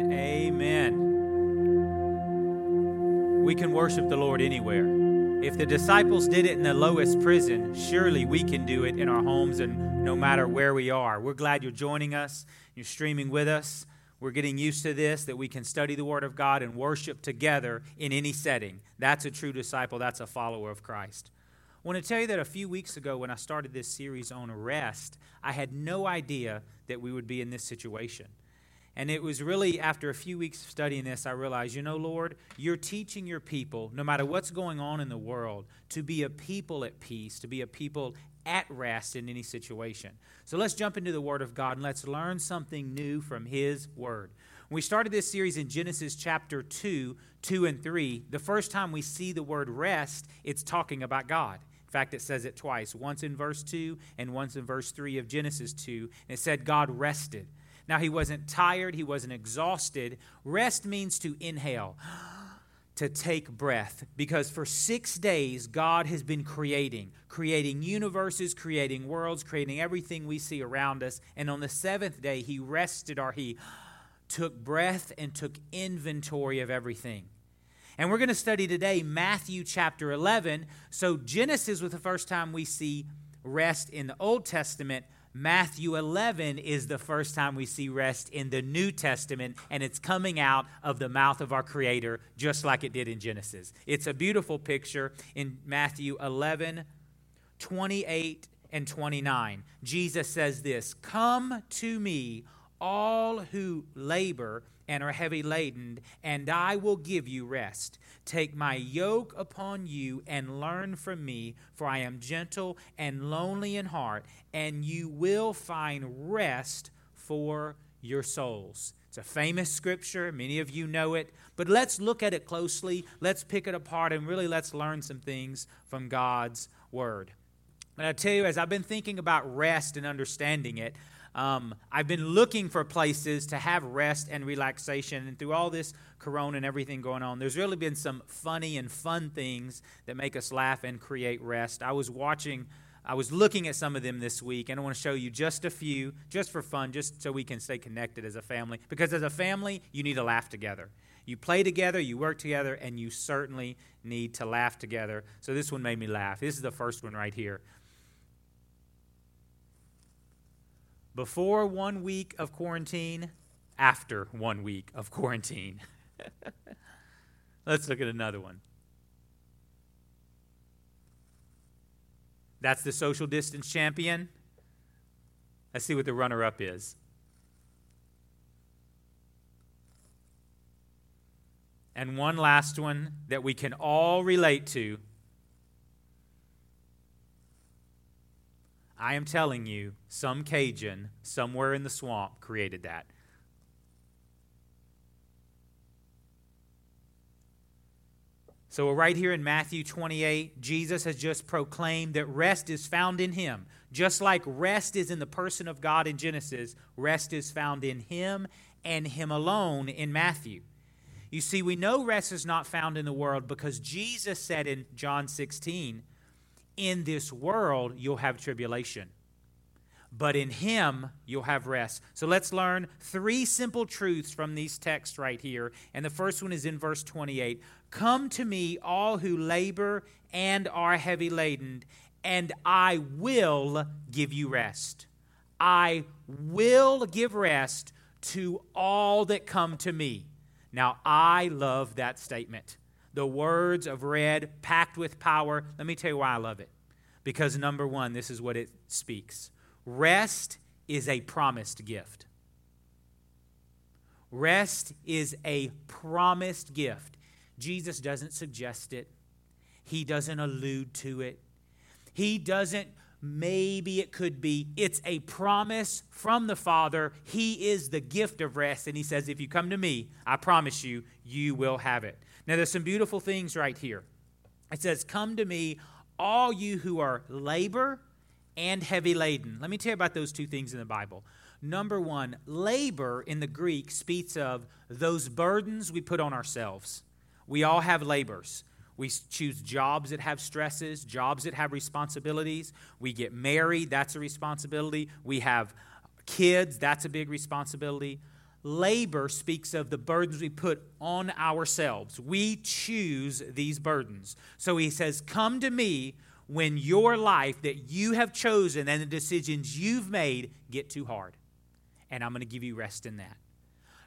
amen. We can worship the Lord anywhere. If the disciples did it in the lowest prison, surely we can do it in our homes and no matter where we are. We're glad you're joining us. You're streaming with us. We're getting used to this that we can study the Word of God and worship together in any setting. That's a true disciple, that's a follower of Christ. I want to tell you that a few weeks ago, when I started this series on rest, I had no idea that we would be in this situation. And it was really after a few weeks of studying this, I realized, you know, Lord, you're teaching your people, no matter what's going on in the world, to be a people at peace, to be a people at rest in any situation. So let's jump into the Word of God and let's learn something new from His Word. We started this series in Genesis chapter 2, 2 and 3, the first time we see the word rest, it's talking about God. In fact, it says it twice, once in verse 2 and once in verse 3 of Genesis 2. And it said God rested. Now, he wasn't tired, he wasn't exhausted. Rest means to inhale, to take breath, because for six days, God has been creating, creating universes, creating worlds, creating everything we see around us. And on the seventh day, he rested or he took breath and took inventory of everything. And we're going to study today Matthew chapter 11. So, Genesis was the first time we see rest in the Old Testament. Matthew 11 is the first time we see rest in the New Testament, and it's coming out of the mouth of our Creator, just like it did in Genesis. It's a beautiful picture in Matthew 11, 28, and 29. Jesus says this Come to me, all who labor and are heavy laden, and I will give you rest. Take my yoke upon you and learn from me, for I am gentle and lonely in heart, and you will find rest for your souls. It's a famous scripture. Many of you know it. But let's look at it closely. Let's pick it apart and really let's learn some things from God's Word. And I tell you, as I've been thinking about rest and understanding it, um, I've been looking for places to have rest and relaxation. And through all this corona and everything going on, there's really been some funny and fun things that make us laugh and create rest. I was watching, I was looking at some of them this week, and I want to show you just a few, just for fun, just so we can stay connected as a family. Because as a family, you need to laugh together. You play together, you work together, and you certainly need to laugh together. So this one made me laugh. This is the first one right here. Before one week of quarantine, after one week of quarantine. Let's look at another one. That's the social distance champion. Let's see what the runner up is. And one last one that we can all relate to I am telling you, some Cajun somewhere in the swamp created that. So, right here in Matthew 28. Jesus has just proclaimed that rest is found in Him. Just like rest is in the person of God in Genesis, rest is found in Him and Him alone in Matthew. You see, we know rest is not found in the world because Jesus said in John 16, in this world you'll have tribulation, but in Him you'll have rest. So let's learn three simple truths from these texts right here. And the first one is in verse 28 Come to me, all who labor and are heavy laden, and I will give you rest. I will give rest to all that come to me. Now, I love that statement the words of red packed with power. Let me tell you why I love it. Because, number one, this is what it speaks rest is a promised gift. Rest is a promised gift. Jesus doesn't suggest it, He doesn't allude to it, He doesn't maybe it could be. It's a promise from the Father. He is the gift of rest. And He says, If you come to me, I promise you, you will have it. Now, there's some beautiful things right here. It says, Come to me, all you who are labor and heavy laden. Let me tell you about those two things in the Bible. Number one, labor in the Greek speaks of those burdens we put on ourselves. We all have labors. We choose jobs that have stresses, jobs that have responsibilities. We get married, that's a responsibility. We have kids, that's a big responsibility. Labor speaks of the burdens we put on ourselves. We choose these burdens. So he says, Come to me when your life that you have chosen and the decisions you've made get too hard. And I'm going to give you rest in that.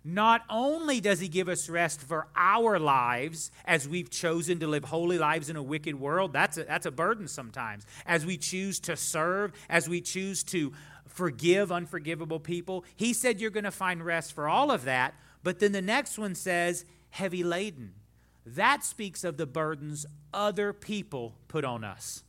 Not only does he give us rest for our lives as we've chosen to live holy lives in a wicked world, that's a, that's a burden sometimes. As we choose to serve, as we choose to forgive unforgivable people, he said you're going to find rest for all of that. But then the next one says, heavy laden. That speaks of the burdens other people put on us.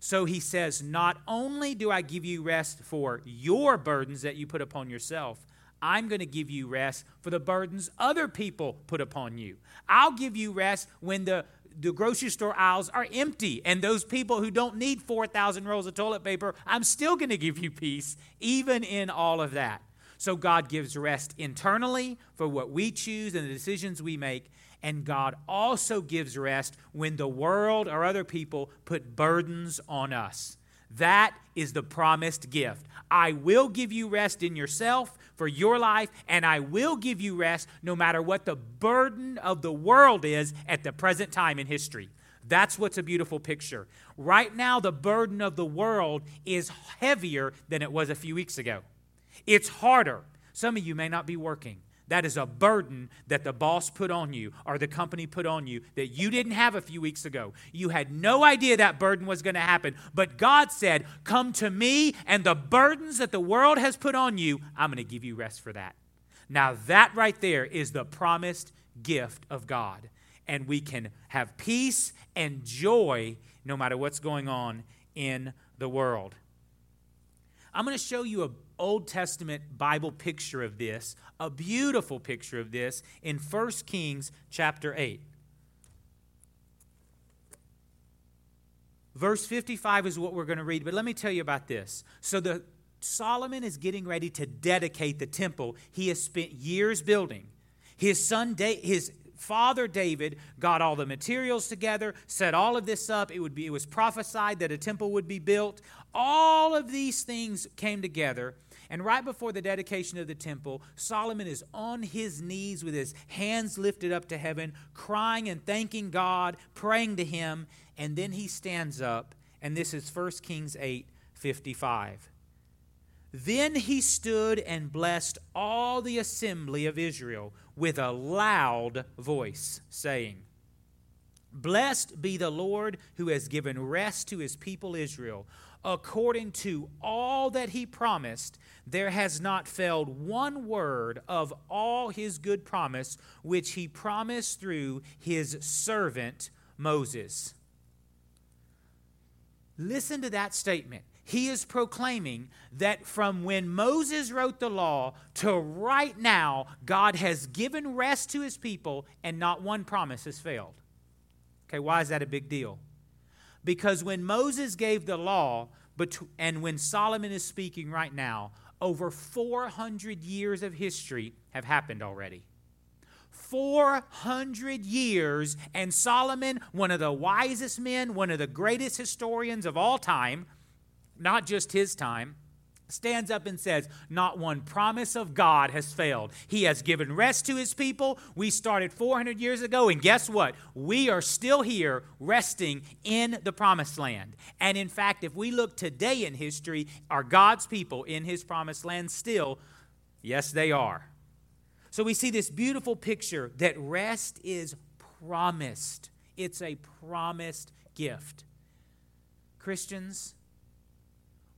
So he says, Not only do I give you rest for your burdens that you put upon yourself, I'm going to give you rest for the burdens other people put upon you. I'll give you rest when the, the grocery store aisles are empty and those people who don't need 4,000 rolls of toilet paper, I'm still going to give you peace, even in all of that. So God gives rest internally for what we choose and the decisions we make. And God also gives rest when the world or other people put burdens on us. That is the promised gift. I will give you rest in yourself for your life, and I will give you rest no matter what the burden of the world is at the present time in history. That's what's a beautiful picture. Right now, the burden of the world is heavier than it was a few weeks ago. It's harder. Some of you may not be working. That is a burden that the boss put on you or the company put on you that you didn't have a few weeks ago. You had no idea that burden was going to happen. But God said, Come to me, and the burdens that the world has put on you, I'm going to give you rest for that. Now, that right there is the promised gift of God. And we can have peace and joy no matter what's going on in the world. I'm going to show you a Old Testament Bible picture of this, a beautiful picture of this in 1 Kings chapter 8. Verse 55 is what we're going to read, but let me tell you about this. So the Solomon is getting ready to dedicate the temple he has spent years building. His son his father David got all the materials together, set all of this up. It would be it was prophesied that a temple would be built. All of these things came together and right before the dedication of the temple, Solomon is on his knees with his hands lifted up to heaven, crying and thanking God, praying to him. And then he stands up, and this is 1 Kings 8 55. Then he stood and blessed all the assembly of Israel with a loud voice, saying, Blessed be the Lord who has given rest to his people Israel according to all that he promised, there has not failed one word of all his good promise, which he promised through his servant Moses. Listen to that statement. He is proclaiming that from when Moses wrote the law to right now, God has given rest to his people and not one promise has failed. Okay, why is that a big deal? Because when Moses gave the law, and when Solomon is speaking right now, over 400 years of history have happened already. 400 years, and Solomon, one of the wisest men, one of the greatest historians of all time, not just his time, stands up and says, Not one promise of God has failed. He has given rest to his people. We started 400 years ago, and guess what? We are still here resting in the promised land. And in fact, if we look today in history, are God's people in his promised land still? Yes, they are. So we see this beautiful picture that rest is promised, it's a promised gift. Christians,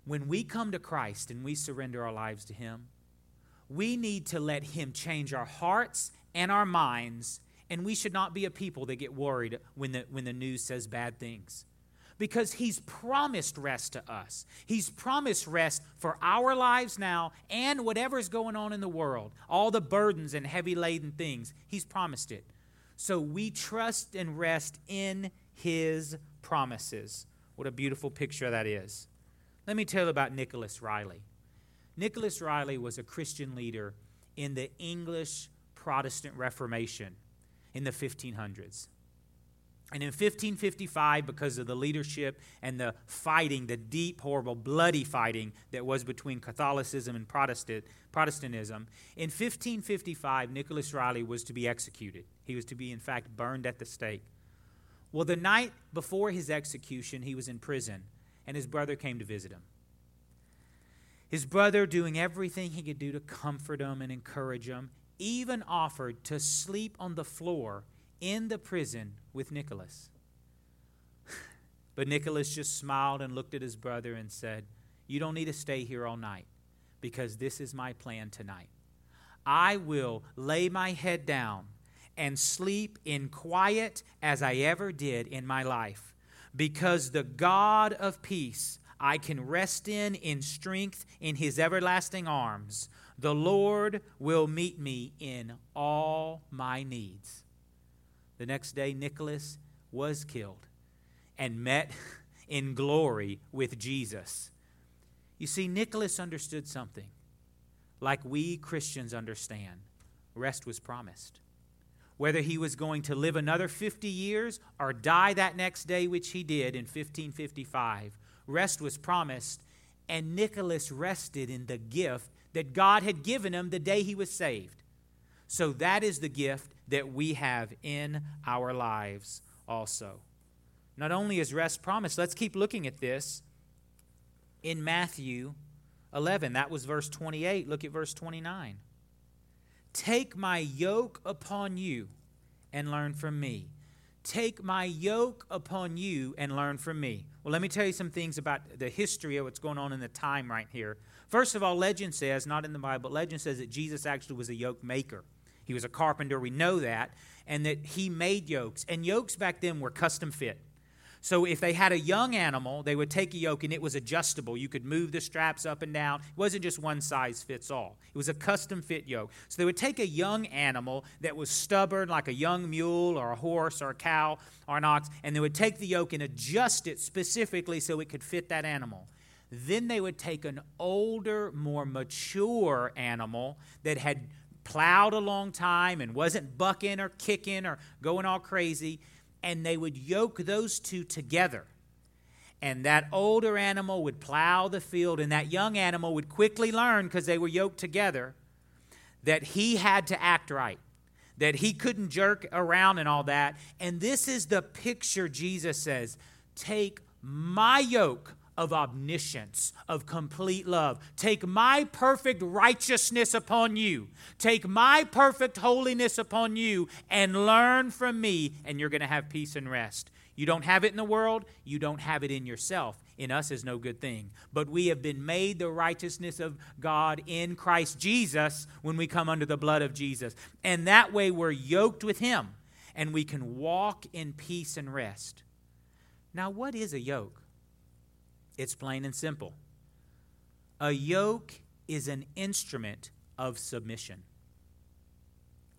when we mm-hmm. come to Christ and we surrender our lives to Him, we need to let Him change our hearts and our minds, and we should not be a people that get worried when the, when the news says bad things. Because He's promised rest to us. He's promised rest for our lives now and whatever's going on in the world, all the burdens and heavy laden things. He's promised it. So we trust and rest in His promises. What a beautiful picture that is. Let me tell you about Nicholas Ridley. Nicholas Ridley was a Christian leader in the English Protestant Reformation in the 1500s. And in 1555, because of the leadership and the fighting, the deep, horrible, bloody fighting that was between Catholicism and Protestant, Protestantism, in 1555, Nicholas Ridley was to be executed. He was to be, in fact, burned at the stake. Well, the night before his execution, he was in prison, and his brother came to visit him. His brother, doing everything he could do to comfort him and encourage him, even offered to sleep on the floor in the prison with Nicholas. but Nicholas just smiled and looked at his brother and said, You don't need to stay here all night because this is my plan tonight. I will lay my head down and sleep in quiet as I ever did in my life because the God of peace I can rest in in strength in his everlasting arms. The Lord will meet me in all my needs. The next day, Nicholas was killed and met in glory with Jesus. You see, Nicholas understood something like we Christians understand rest was promised. Whether he was going to live another 50 years or die that next day, which he did in 1555, rest was promised, and Nicholas rested in the gift that God had given him the day he was saved. So that is the gift that we have in our lives also. Not only is rest promised, let's keep looking at this in Matthew 11. That was verse 28. Look at verse 29. Take my yoke upon you and learn from me. Take my yoke upon you and learn from me. Well, let me tell you some things about the history of what's going on in the time right here. First of all, legend says, not in the Bible, legend says that Jesus actually was a yoke maker. He was a carpenter, we know that, and that he made yokes. And yokes back then were custom fit. So if they had a young animal, they would take a yoke and it was adjustable. You could move the straps up and down. It wasn't just one size fits all. It was a custom fit yoke. So they would take a young animal that was stubborn, like a young mule or a horse or a cow or an ox, and they would take the yoke and adjust it specifically so it could fit that animal. Then they would take an older, more mature animal that had plowed a long time and wasn't bucking or kicking or going all crazy, and they would yoke those two together. And that older animal would plow the field, and that young animal would quickly learn, because they were yoked together, that he had to act right, that he couldn't jerk around and all that. And this is the picture Jesus says Take my yoke of omniscience, of complete love. Take my perfect righteousness upon you. Take my perfect holiness upon you and learn from me, and you're going to have peace and rest. You don't have it in the world, you don't have it in yourself. In us is no good thing. But we have been made the righteousness of God in Christ Jesus when we come under the blood of Jesus. And that way we're yoked with Him and we can walk in peace and rest. Now, what is a yoke? It's plain and simple. A yoke is an instrument of submission.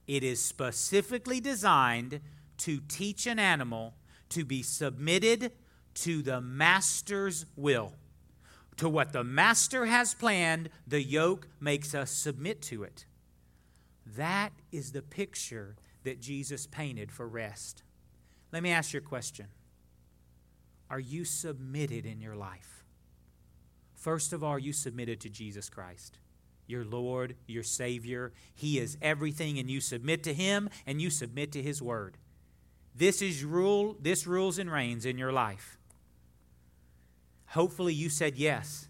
It is specifically designed to teach an animal to be submitted to the master's will. To what the master has planned, the yoke makes us submit to it. That is the picture that Jesus painted for rest. Let me ask you a question are you submitted in your life? First of all, are you submitted to Jesus Christ? Your Lord, your Savior. He is everything, and you submit to Him and you submit to His Word. This is rule, this rules and reigns in your life. Hopefully you said yes.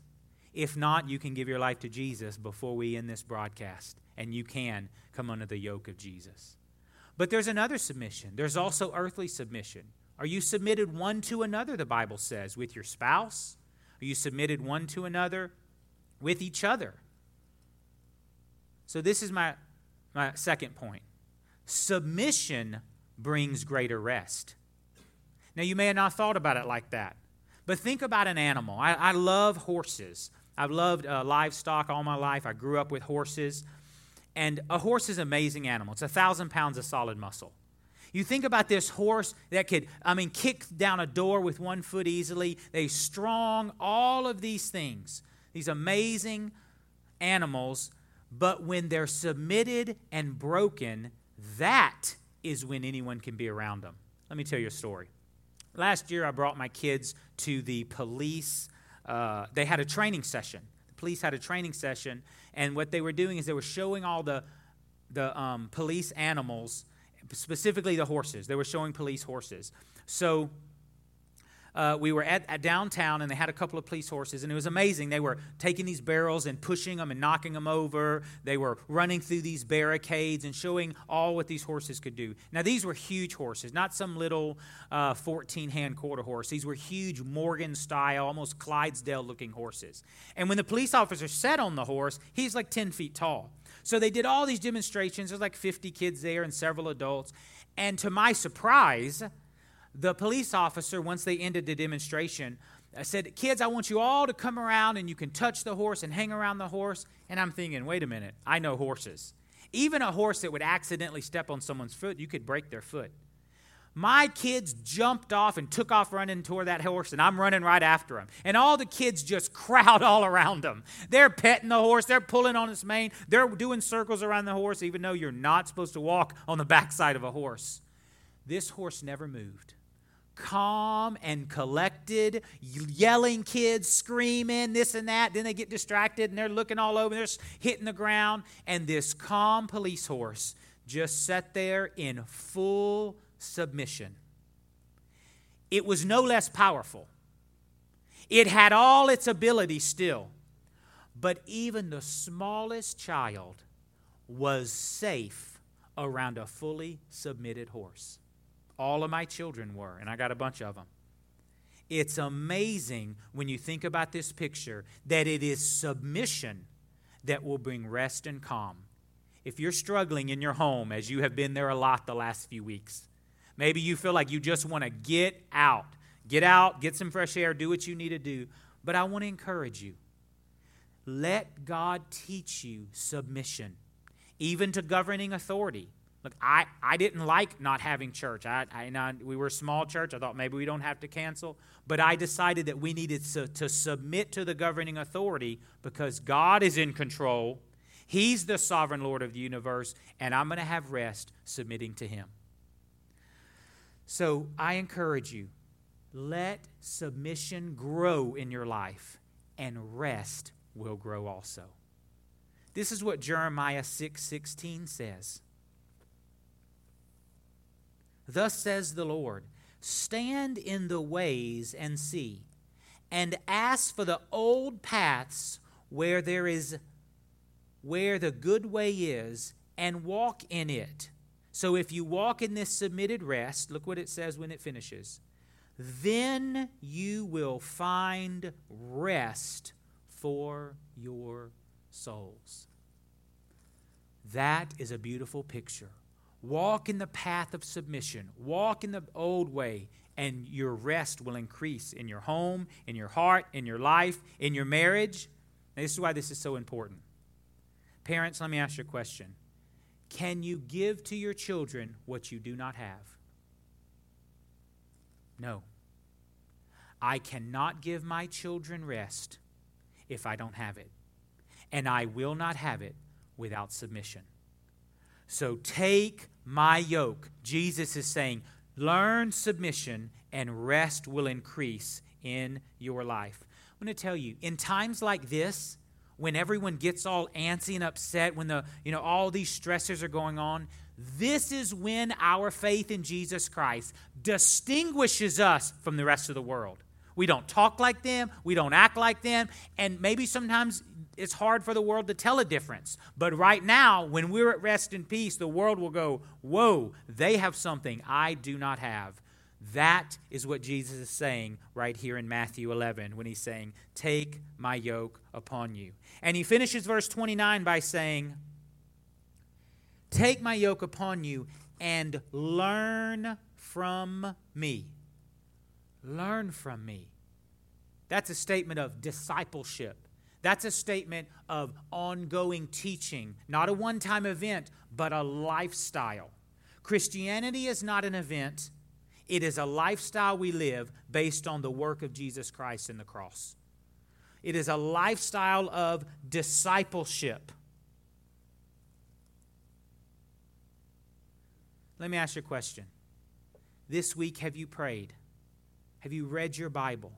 If not, you can give your life to Jesus before we end this broadcast, and you can come under the yoke of Jesus. But there's another submission. There's also earthly submission. Are you submitted one to another, the Bible says, with your spouse? Are you submitted one to another with each other? So, this is my, my second point. Submission brings greater rest. Now, you may have not thought about it like that, but think about an animal. I, I love horses. I've loved uh, livestock all my life. I grew up with horses. And a horse is an amazing animal. It's a thousand pounds of solid muscle. You think about this horse that could, I mean, kick down a door with one foot easily. They strong, all of these things, these amazing animals. But when they're submitted and broken, that is when anyone can be around them. Let me tell you a story. Last year, I brought my kids to the police. Uh, they had a training session. The police had a training session, and what they were doing is they were showing all the the um, police animals, specifically the horses. They were showing police horses. So uh, we were at, at, downtown and they had a couple of police horses and it was amazing. They were taking these barrels and pushing them and knocking them over. They were running through these barricades and showing all what these horses could do. Now these were huge horses not some little 14 uh, hand quarter horse. These were huge morgan style almost clydesdale looking horses. And when the police officer sat on the horse he's like 10 feet tall so they did all these demonstrations there's like 50 kids there and several adults and to my surprise the police officer, once they ended the demonstration, uh, said, Kids, I want you all to come around and you can touch the horse and hang around the horse. And I'm thinking, wait a minute, I know horses. Even a horse that would accidentally step on someone's foot, you could break their foot. My kids jumped off and took off running toward that horse, and I'm running right after them. And all the kids just crowd all around them. They're petting the horse, they're pulling on its mane, they're doing circles around the horse, even though you're not supposed to walk on the backside of a horse. This horse never moved calm and collected, yelling kids, screaming, this and that. Then they get distracted and they're looking all over, they're hitting the ground. And this calm police horse just sat there in full submission. It was no less powerful, it had all its ability still. But even the smallest child was safe around a fully submitted horse. All of my children were, and I got a bunch of them. It's amazing when you think about this picture that it is submission that will bring rest and calm. If you're struggling in your home, as you have been there a lot the last few weeks, maybe you feel like you just want to get out. Get out, get some fresh air, do what you need to do. But I want to encourage you. Let God teach you submission, even to governing authority. Look, I, I didn't like not having church. I, I, we were a small church. I thought maybe we don't have to cancel. But I decided that we needed to, to submit to the governing authority because God is in control. He's the sovereign Lord of the universe, and I'm going to have rest submitting to Him. So I encourage you let submission grow in your life, and rest will grow also. This is what Jeremiah 6 16 says. Thus says the Lord Stand in the ways and see, and ask for the old paths where there is where the good way is, and walk in it. So if you walk in this submitted rest, look what it says when it finishes. Then you will find rest for your souls. That is a beautiful picture Walk in the path of submission. Walk in the old way, and your rest will increase in your home, in your heart, in your life, in your marriage. Now, this is why this is so important. Parents, let me ask you a question Can you give to your children what you do not have? No. I cannot give my children rest if I don't have it. And I will not have it without submission. So take my yoke. Jesus is saying, learn submission and rest will increase in your life. I'm going to tell you, in times like this, when everyone gets all antsy and upset, when the, you know, all these stressors are going on, this is when our faith in Jesus Christ distinguishes us from the rest of the world. We don't talk like them, we don't act like them, and maybe sometimes it's hard for the world to tell a difference. But right now, when we're at rest and peace, the world will go, Whoa, they have something I do not have. That is what Jesus is saying right here in Matthew 11 when he's saying, Take my yoke upon you. And he finishes verse 29 by saying, Take my yoke upon you and learn from me. Learn from me. That's a statement of discipleship. That's a statement of ongoing teaching, not a one time event, but a lifestyle. Christianity is not an event, it is a lifestyle we live based on the work of Jesus Christ in the cross. It is a lifestyle of discipleship. Let me ask you a question This week, have you prayed? Have you read your Bible?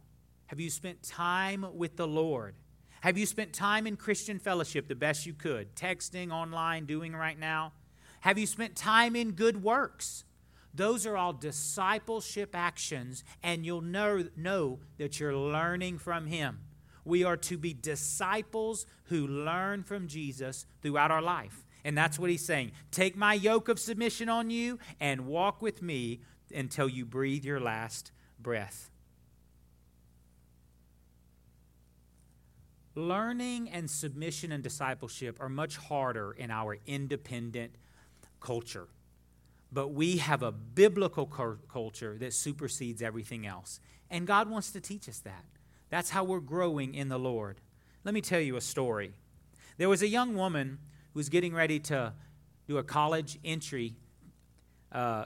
Have you spent time with the Lord? Have you spent time in Christian fellowship the best you could? Texting, online, doing right now? Have you spent time in good works? Those are all discipleship actions, and you'll know, know that you're learning from Him. We are to be disciples who learn from Jesus throughout our life. And that's what He's saying. Take my yoke of submission on you and walk with me until you breathe your last breath. Learning and submission and discipleship are much harder in our independent culture. But we have a biblical culture that supersedes everything else. And God wants to teach us that. That's how we're growing in the Lord. Let me tell you a story. There was a young woman who was getting ready to do a college entry. Uh,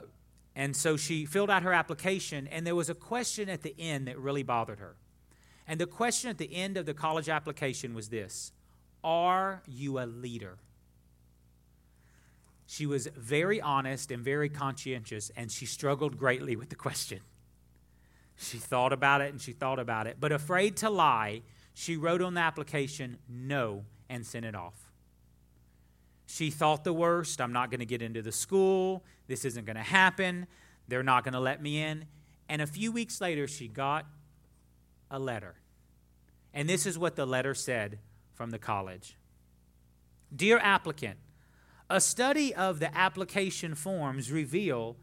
and so she filled out her application, and there was a question at the end that really bothered her. And the question at the end of the college application was this Are you a leader? She was very honest and very conscientious, and she struggled greatly with the question. She thought about it and she thought about it, but afraid to lie, she wrote on the application, no, and sent it off. She thought the worst. I'm not going to get into the school. This isn't going to happen. They're not going to let me in. And a few weeks later, she got a letter. And this is what the letter said from the college Dear applicant, a study of the application forms reveal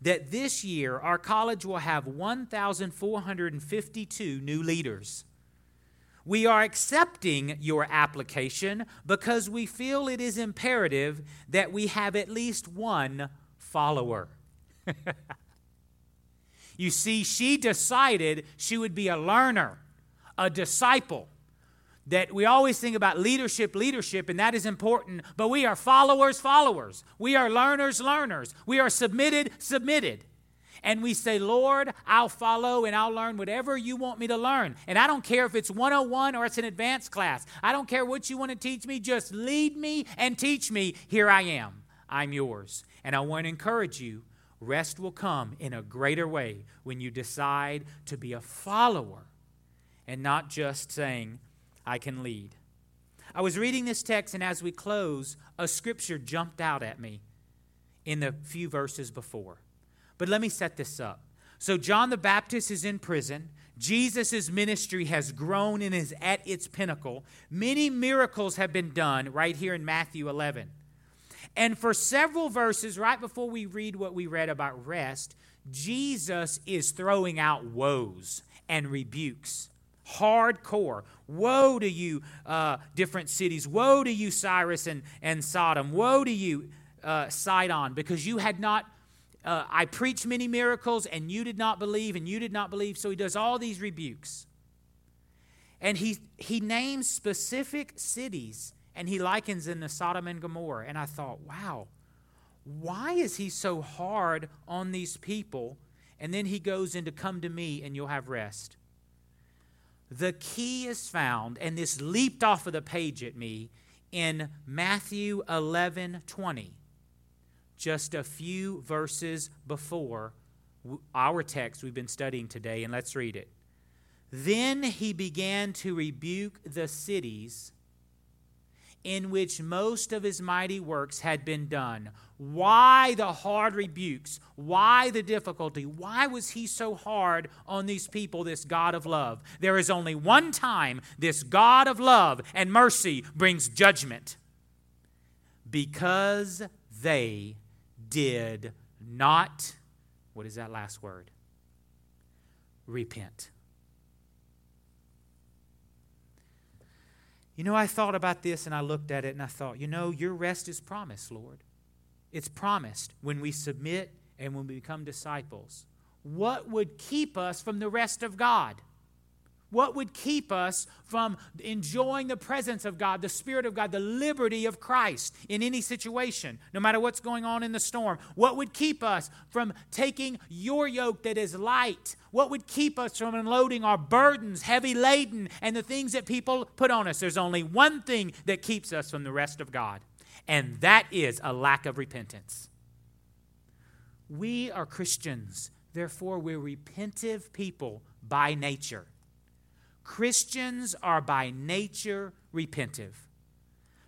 that this year our college will have 1,452 new leaders. We are accepting your application because we feel it is imperative that we have at least one follower. you see, she decided she would be a learner, a disciple that we always think about leadership, leadership, and that is important, but we are followers, followers. We are learners, learners. We are submitted, submitted. And we say, Lord, I'll follow and I'll learn whatever you want me to learn. And I don't care if it's 101 or it's an advanced class. I don't care what you want to teach me. Just lead me and teach me. Here I am. I'm yours. And I want to encourage you rest will come in a greater way when you decide to be a follower and not just saying, I can lead. I was reading this text, and as we close, a scripture jumped out at me in the few verses before. But let me set this up. So, John the Baptist is in prison. Jesus' ministry has grown and is at its pinnacle. Many miracles have been done right here in Matthew 11. And for several verses, right before we read what we read about rest, Jesus is throwing out woes and rebukes hardcore. Woe to you, uh, different cities. Woe to you, Cyrus and, and Sodom. Woe to you, uh, Sidon, because you had not. Uh, I preached many miracles and you did not believe, and you did not believe. So he does all these rebukes. And he, he names specific cities and he likens them to Sodom and Gomorrah. And I thought, wow, why is he so hard on these people? And then he goes into, Come to me and you'll have rest. The key is found, and this leaped off of the page at me in Matthew 11 20, just a few verses before our text we've been studying today, and let's read it. Then he began to rebuke the cities in which most of his mighty works had been done. Why the hard rebukes? Why the difficulty? Why was he so hard on these people, this God of love? There is only one time this God of love and mercy brings judgment because they did not, what is that last word? Repent. You know, I thought about this and I looked at it and I thought, you know, your rest is promised, Lord. It's promised when we submit and when we become disciples. What would keep us from the rest of God? What would keep us from enjoying the presence of God, the Spirit of God, the liberty of Christ in any situation, no matter what's going on in the storm? What would keep us from taking your yoke that is light? What would keep us from unloading our burdens, heavy laden, and the things that people put on us? There's only one thing that keeps us from the rest of God, and that is a lack of repentance. We are Christians Therefore, we're repentive people by nature. Christians are by nature repentive.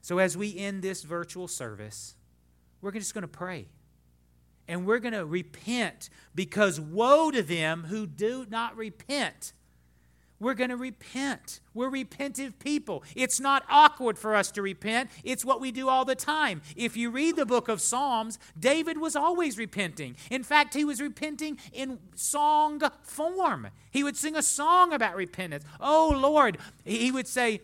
So, as we end this virtual service, we're just going to pray. And we're going to repent because woe to them who do not repent. We're going to repent. We're repentive people. It's not awkward for us to repent. It's what we do all the time. If you read the book of Psalms, David was always repenting. In fact, he was repenting in song form. He would sing a song about repentance. Oh, Lord. He would say,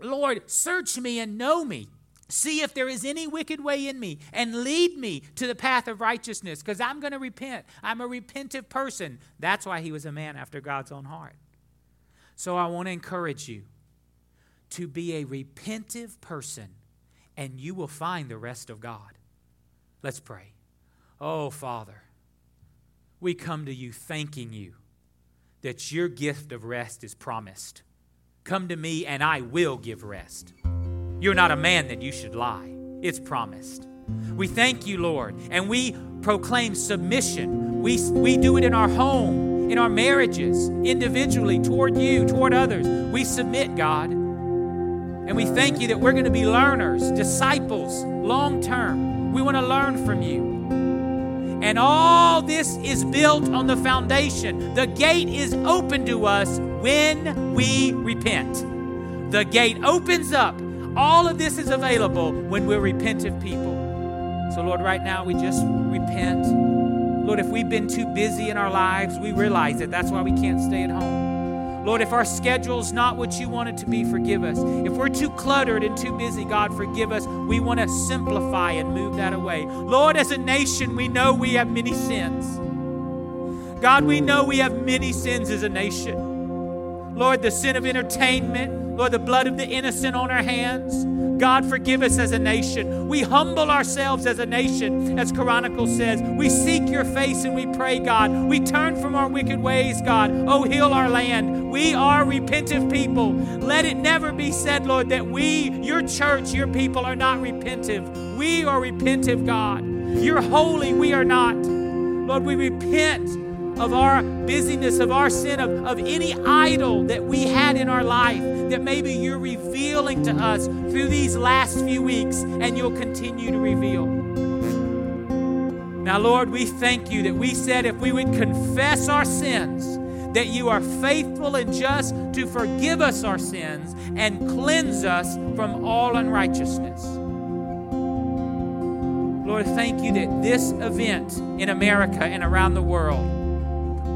Lord, search me and know me. See if there is any wicked way in me and lead me to the path of righteousness because I'm going to repent. I'm a repentive person. That's why he was a man after God's own heart. So I want to encourage you to be a repentive person, and you will find the rest of God. Let's pray. Oh, Father, we come to you thanking you that your gift of rest is promised. Come to me, and I will give rest. You're not a man that you should lie, it's promised. We thank you, Lord, and we proclaim submission. We, we do it in our home in our marriages, individually, toward you, toward others. We submit, God. And we thank you that we're going to be learners, disciples, long term. We want to learn from you. And all this is built on the foundation. The gate is open to us when we repent. The gate opens up. All of this is available when we're repentant people. So, Lord, right now we just repent Lord, if we've been too busy in our lives, we realize it. That's why we can't stay at home. Lord, if our schedule's not what you want it to be, forgive us. If we're too cluttered and too busy, God, forgive us. We want to simplify and move that away. Lord, as a nation, we know we have many sins. God, we know we have many sins as a nation. Lord, the sin of entertainment, Lord, the blood of the innocent on our hands. God, forgive us as a nation. We humble ourselves as a nation, as Chronicles says. We seek your face and we pray, God. We turn from our wicked ways, God. Oh, heal our land. We are repentive people. Let it never be said, Lord, that we, your church, your people, are not repentive. We are repentive, God. You're holy, we are not. Lord, we repent of our busyness, of our sin, of, of any idol that we had in our life that maybe you're revealing to us through these last few weeks and you'll continue to reveal. Now, Lord, we thank you that we said if we would confess our sins, that you are faithful and just to forgive us our sins and cleanse us from all unrighteousness. Lord, thank you that this event in America and around the world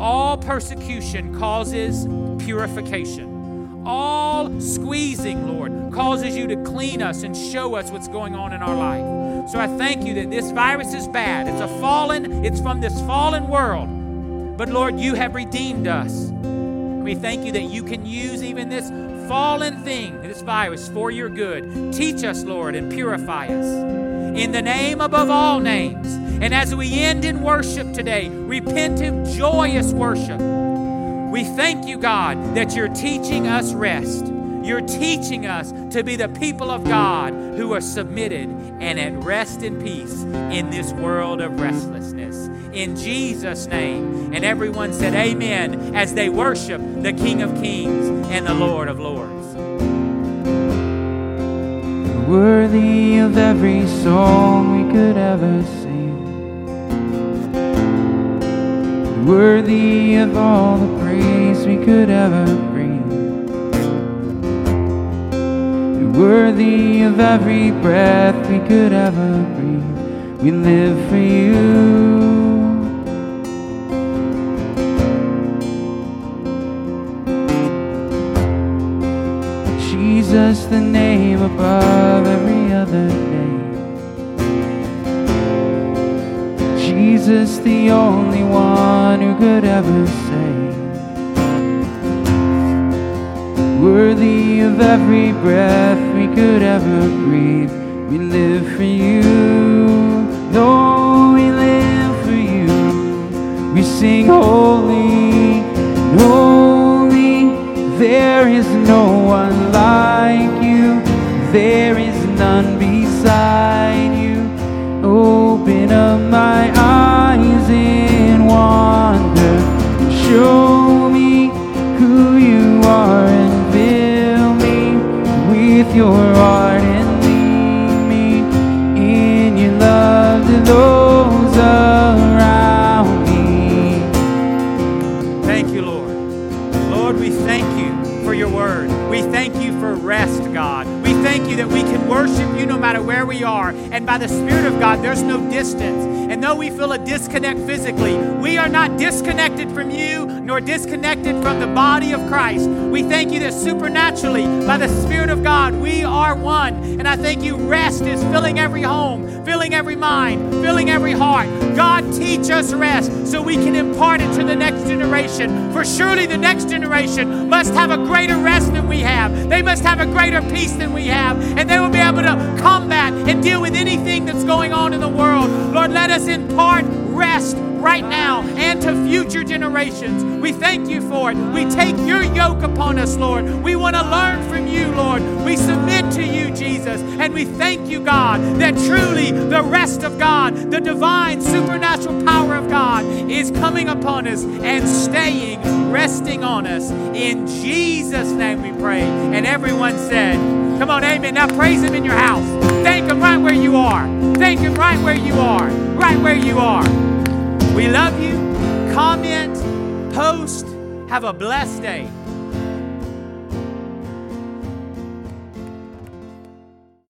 all persecution causes purification. All squeezing, Lord, causes you to clean us and show us what's going on in our life. So I thank you that this virus is bad. It's a fallen, it's from this fallen world. But Lord, you have redeemed us. We thank you that you can use even this fallen thing, this virus, for your good. Teach us, Lord, and purify us in the name above all names. And as we end in worship today, repentive, joyous worship, we thank you, God, that you're teaching us rest. You're teaching us to be the people of God who are submitted and at rest in peace in this world of restlessness. In Jesus' name. And everyone said, Amen, as they worship the King of Kings and the Lord of Lords worthy of every song we could ever sing. Worthy of all the praise we could ever bring. You're worthy of every breath we could ever breathe. We live for you. Jesus, the name above every other name. Jesus, the only one who could ever save. Worthy of every breath we could ever breathe. We live for you. Disconnected from you nor disconnected from the body of Christ. We thank you that supernaturally, by the Spirit of God, we are one. And I thank you, rest is filling every home, filling every mind, filling every heart. God, teach us rest so we can impart it to the next generation. For surely the next generation must have a greater rest than we have. They must have a greater peace than we have. And they will be able to combat and deal with anything that's going on in the world. Lord, let us impart rest right now and to future generations. We thank you for it. We take your yoke upon us, Lord. We want to learn from you, Lord. We submit to you, Jesus. And we thank you, God, that truly the rest of God, the divine supernatural power of God, is coming upon us and staying, resting on us. In Jesus' name we pray. And everyone said, Come on, amen. Now praise Him in your house. Thank Him right where you are. Thank Him right where you are. Right where you are. We love you. Comment, post. Have a blessed day.